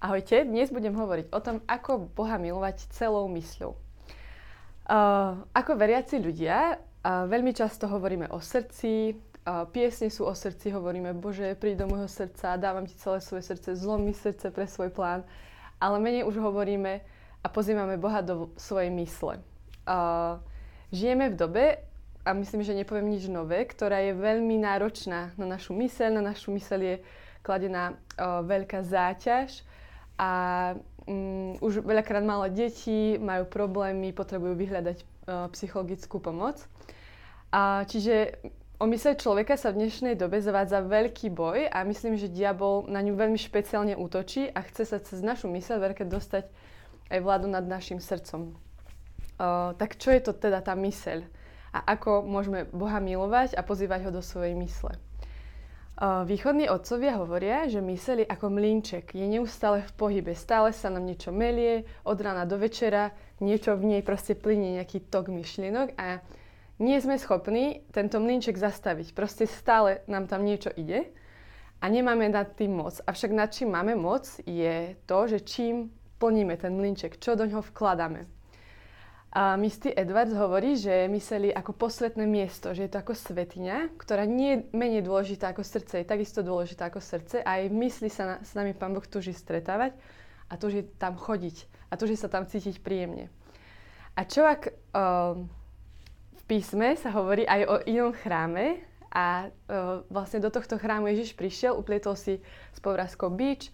Ahojte, dnes budem hovoriť o tom, ako Boha milovať celou mysľou. Uh, ako veriaci ľudia, uh, veľmi často hovoríme o srdci, uh, piesne sú o srdci, hovoríme, Bože, príď do môjho srdca, dávam ti celé svoje srdce, zlom mi srdce pre svoj plán, ale menej už hovoríme a pozývame Boha do svojej mysle. Uh, žijeme v dobe, a myslím, že nepoviem nič nové, ktorá je veľmi náročná na našu myseľ, na našu myseľ je kladená uh, veľká záťaž a um, už veľakrát malé deti majú problémy, potrebujú vyhľadať uh, psychologickú pomoc. A čiže o mysle človeka sa v dnešnej dobe zavádza veľký boj a myslím, že diabol na ňu veľmi špeciálne útočí a chce sa cez našu myseľ veľké dostať aj vládu nad našim srdcom. Uh, tak čo je to teda tá myseľ? A ako môžeme Boha milovať a pozývať ho do svojej mysle? Východní otcovia hovoria, že mysel je ako mlinček, je neustále v pohybe, stále sa nám niečo melie, od rána do večera, niečo v nej proste plynie nejaký tok myšlienok a nie sme schopní tento mlinček zastaviť. Proste stále nám tam niečo ide a nemáme nad tým moc. Avšak nad čím máme moc je to, že čím plníme ten mlinček, čo do ňoho vkladáme. A Misty Edwards hovorí, že myseli ako posvetné miesto, že je to ako svetiňa, ktorá nie je menej dôležitá ako srdce, je takisto dôležitá ako srdce a aj mysli sa na, s nami Pán Boh túži stretávať a túži tam chodiť a túži sa tam cítiť príjemne. A čo ak o, v písme sa hovorí aj o inom chráme a o, vlastne do tohto chrámu Ježiš prišiel, uplietol si s povrázkou bič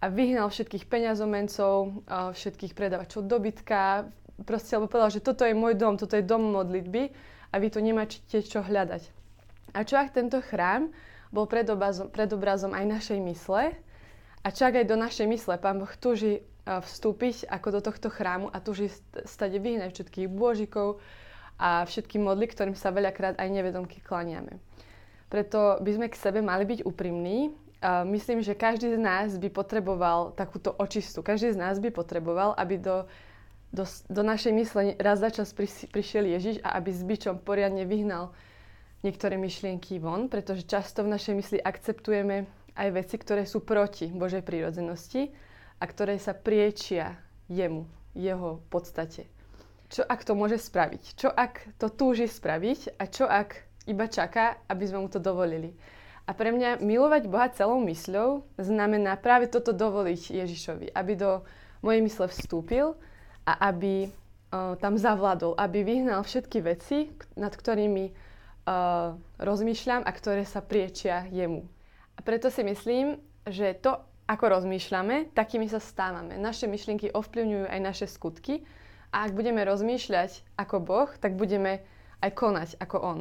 a vyhnal všetkých peňazomencov, všetkých predávačov dobytka, proste, alebo povedal, že toto je môj dom, toto je dom modlitby a vy tu nemáte čo hľadať. A čo ak tento chrám bol predobrazom, predobrazom aj našej mysle a čo ak aj do našej mysle Pán Boh túži vstúpiť ako do tohto chrámu a túži stať vyhnať všetkých božikov a všetky modly, ktorým sa veľakrát aj nevedomky klaniame. Preto by sme k sebe mali byť úprimní. myslím, že každý z nás by potreboval takúto očistu. Každý z nás by potreboval, aby do do, do našej mysle raz za čas prišiel Ježiš a aby s bičom poriadne vyhnal niektoré myšlienky von, pretože často v našej mysli akceptujeme aj veci, ktoré sú proti Božej prírodzenosti a ktoré sa priečia jemu, jeho podstate. Čo ak to môže spraviť? Čo ak to túži spraviť a čo ak iba čaká, aby sme mu to dovolili? A pre mňa milovať Boha celou mysľou znamená práve toto dovoliť Ježišovi, aby do mojej mysle vstúpil a aby uh, tam zavládol, aby vyhnal všetky veci, nad ktorými uh, rozmýšľam a ktoré sa priečia jemu. A preto si myslím, že to, ako rozmýšľame, takými sa stávame. Naše myšlienky ovplyvňujú aj naše skutky a ak budeme rozmýšľať ako Boh, tak budeme aj konať ako On.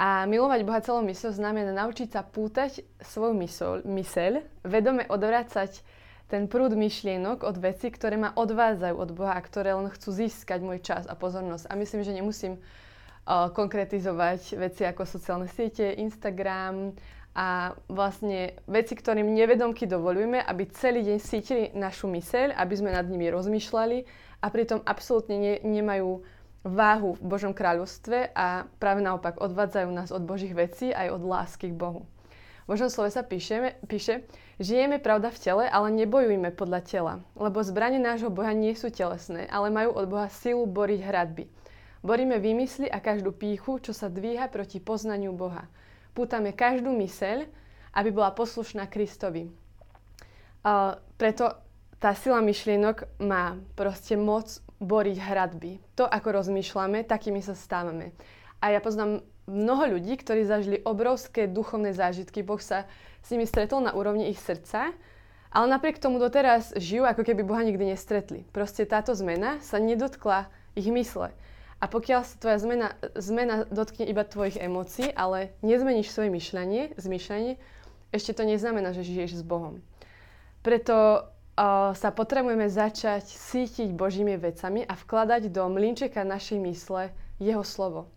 A milovať Boha celou mysľou znamená naučiť sa pútať svoju myseľ, myseľ vedome odvracať ten prúd myšlienok od veci, ktoré ma odvádzajú od Boha a ktoré len chcú získať môj čas a pozornosť. A myslím, že nemusím uh, konkretizovať veci ako sociálne siete, Instagram a vlastne veci, ktorým nevedomky dovolujeme, aby celý deň cítili našu myseľ, aby sme nad nimi rozmýšľali a pritom absolútne ne, nemajú váhu v Božom kráľovstve a práve naopak odvádzajú nás od Božích vecí aj od lásky k Bohu. Božom slove sa píše, píše, žijeme pravda v tele, ale nebojujme podľa tela, lebo zbranie nášho Boha nie sú telesné, ale majú od Boha silu boriť hradby. Boríme výmysly a každú píchu, čo sa dvíha proti poznaniu Boha. Pútame každú myseľ, aby bola poslušná Kristovi. Uh, preto tá sila myšlienok má proste moc boriť hradby. To, ako rozmýšľame, takými sa stávame. A ja poznám mnoho ľudí, ktorí zažili obrovské duchovné zážitky. Boh sa s nimi stretol na úrovni ich srdca, ale napriek tomu doteraz žijú, ako keby Boha nikdy nestretli. Proste táto zmena sa nedotkla ich mysle. A pokiaľ sa tvoja zmena, zmena dotkne iba tvojich emócií, ale nezmeníš svoje myšľanie, zmyšľanie, ešte to neznamená, že žiješ s Bohom. Preto uh, sa potrebujeme začať sítiť Božími vecami a vkladať do mlinčeka našej mysle Jeho slovo.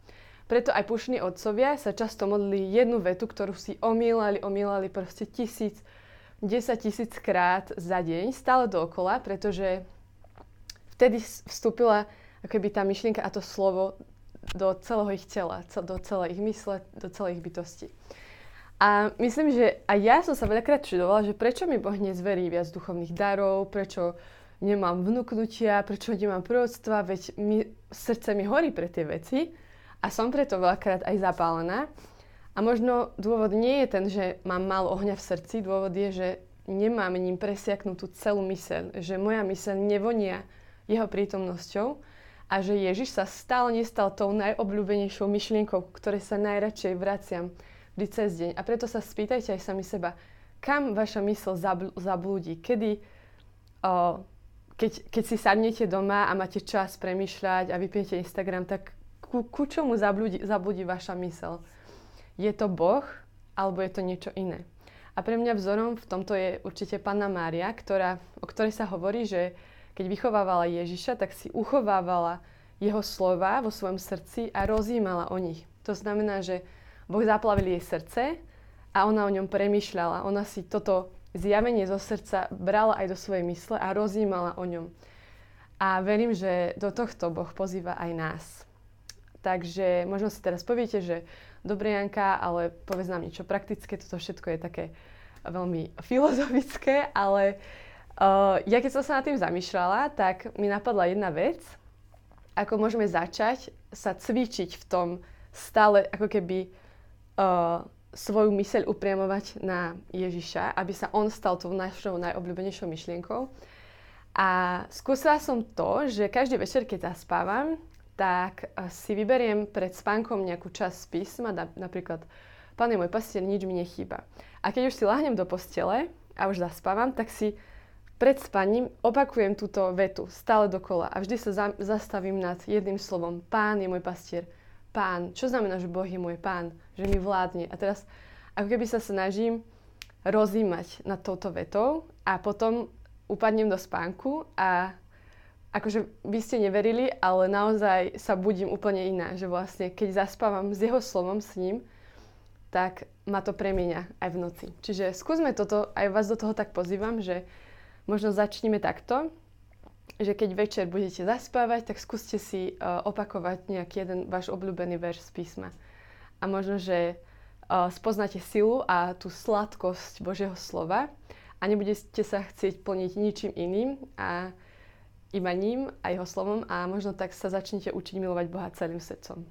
Preto aj pušní otcovia sa často modlili jednu vetu, ktorú si omýlali, omýlali proste tisíc, 10 tisíc krát za deň, stále dookola, pretože vtedy vstúpila akoby tá myšlienka a to slovo do celého ich tela, do celej ich mysle, do celej ich bytosti. A myslím, že aj ja som sa veľakrát čudovala, že prečo mi Boh nezverí viac duchovných darov, prečo nemám vnúknutia, prečo nemám proroctva, veď mi, srdce mi horí pre tie veci a som preto veľakrát aj zapálená. A možno dôvod nie je ten, že mám málo ohňa v srdci, dôvod je, že nemám ním presiaknutú celú myseľ, že moja myseľ nevonia jeho prítomnosťou a že Ježiš sa stále nestal tou najobľúbenejšou myšlienkou, ktorej sa najradšej vraciam vždy cez deň. A preto sa spýtajte aj sami seba, kam vaša mysl zabl- zablúdi, kedy, o, keď, keď si sadnete doma a máte čas premýšľať a vypnete Instagram, tak ku, ku čomu zablúdi, zablúdi vaša mysl? Je to Boh alebo je to niečo iné? A pre mňa vzorom v tomto je určite Panna Mária, ktorá, o ktorej sa hovorí, že keď vychovávala Ježiša, tak si uchovávala jeho slova vo svojom srdci a rozímala o nich. To znamená, že Boh zaplavil jej srdce a ona o ňom premýšľala. Ona si toto zjavenie zo srdca brala aj do svojej mysle a rozímala o ňom. A verím, že do tohto Boh pozýva aj nás. Takže možno si teraz poviete, že dobre Janka, ale povedz nám niečo praktické, toto všetko je také veľmi filozofické, ale uh, ja keď som sa nad tým zamýšľala, tak mi napadla jedna vec, ako môžeme začať sa cvičiť v tom stále ako keby uh, svoju myseľ upriamovať na Ježiša, aby sa on stal tou našou najobľúbenejšou myšlienkou. A skúsila som to, že každý večer, keď zaspávam, tak si vyberiem pred spánkom nejakú časť z písma, napríklad Pán je môj pastier, nič mi nechýba. A keď už si lahnem do postele a už zaspávam, tak si pred spaním opakujem túto vetu stále dokola a vždy sa za- zastavím nad jedným slovom. Pán je môj pastier, pán. Čo znamená, že Boh je môj pán? Že mi vládne. A teraz ako keby sa snažím rozímať nad touto vetou a potom upadnem do spánku a akože by ste neverili, ale naozaj sa budím úplne iná, že vlastne keď zaspávam s jeho slovom, s ním, tak ma to premieňa aj v noci. Čiže skúsme toto, aj vás do toho tak pozývam, že možno začneme takto, že keď večer budete zaspávať, tak skúste si uh, opakovať nejaký jeden váš obľúbený verš z písma. A možno, že uh, spoznáte silu a tú sladkosť Božieho slova a nebudete sa chcieť plniť ničím iným a iba ním a jeho slovom a možno tak sa začnete učiť milovať Boha celým srdcom.